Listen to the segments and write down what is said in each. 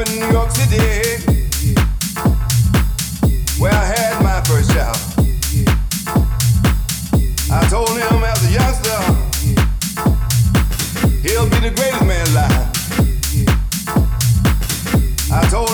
in New York City, where I had my first job. I told him as a youngster, he'll be the greatest man alive. I told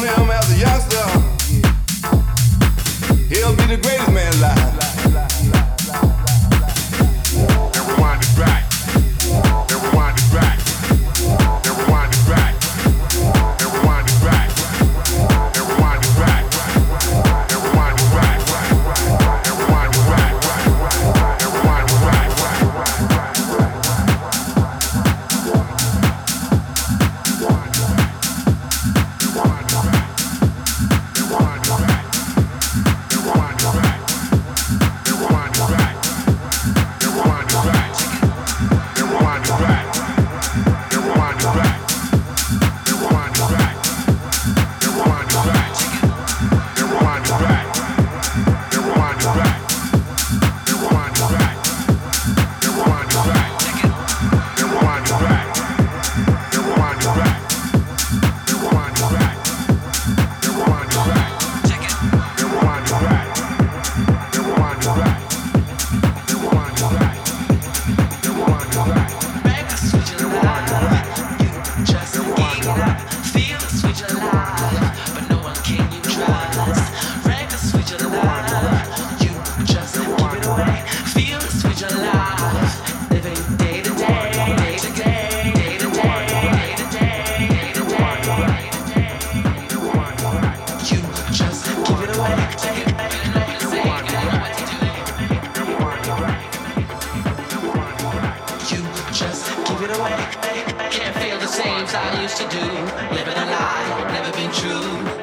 it away. Can't feel the same as I used to do. Living a lie, never been true.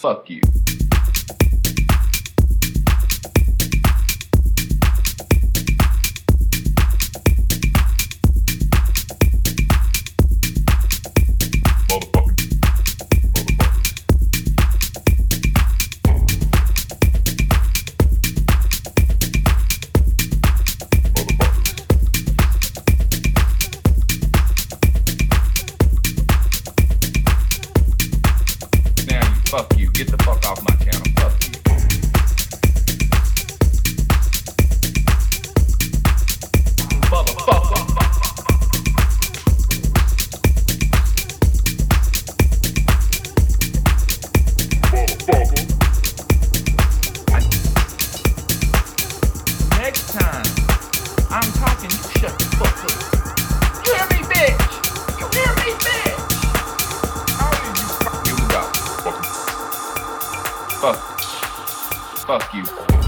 fuck you. I'm talking, you shut the fuck up. Hear me, bitch? You hear me, bitch? How did you? Fuck. Fuck you.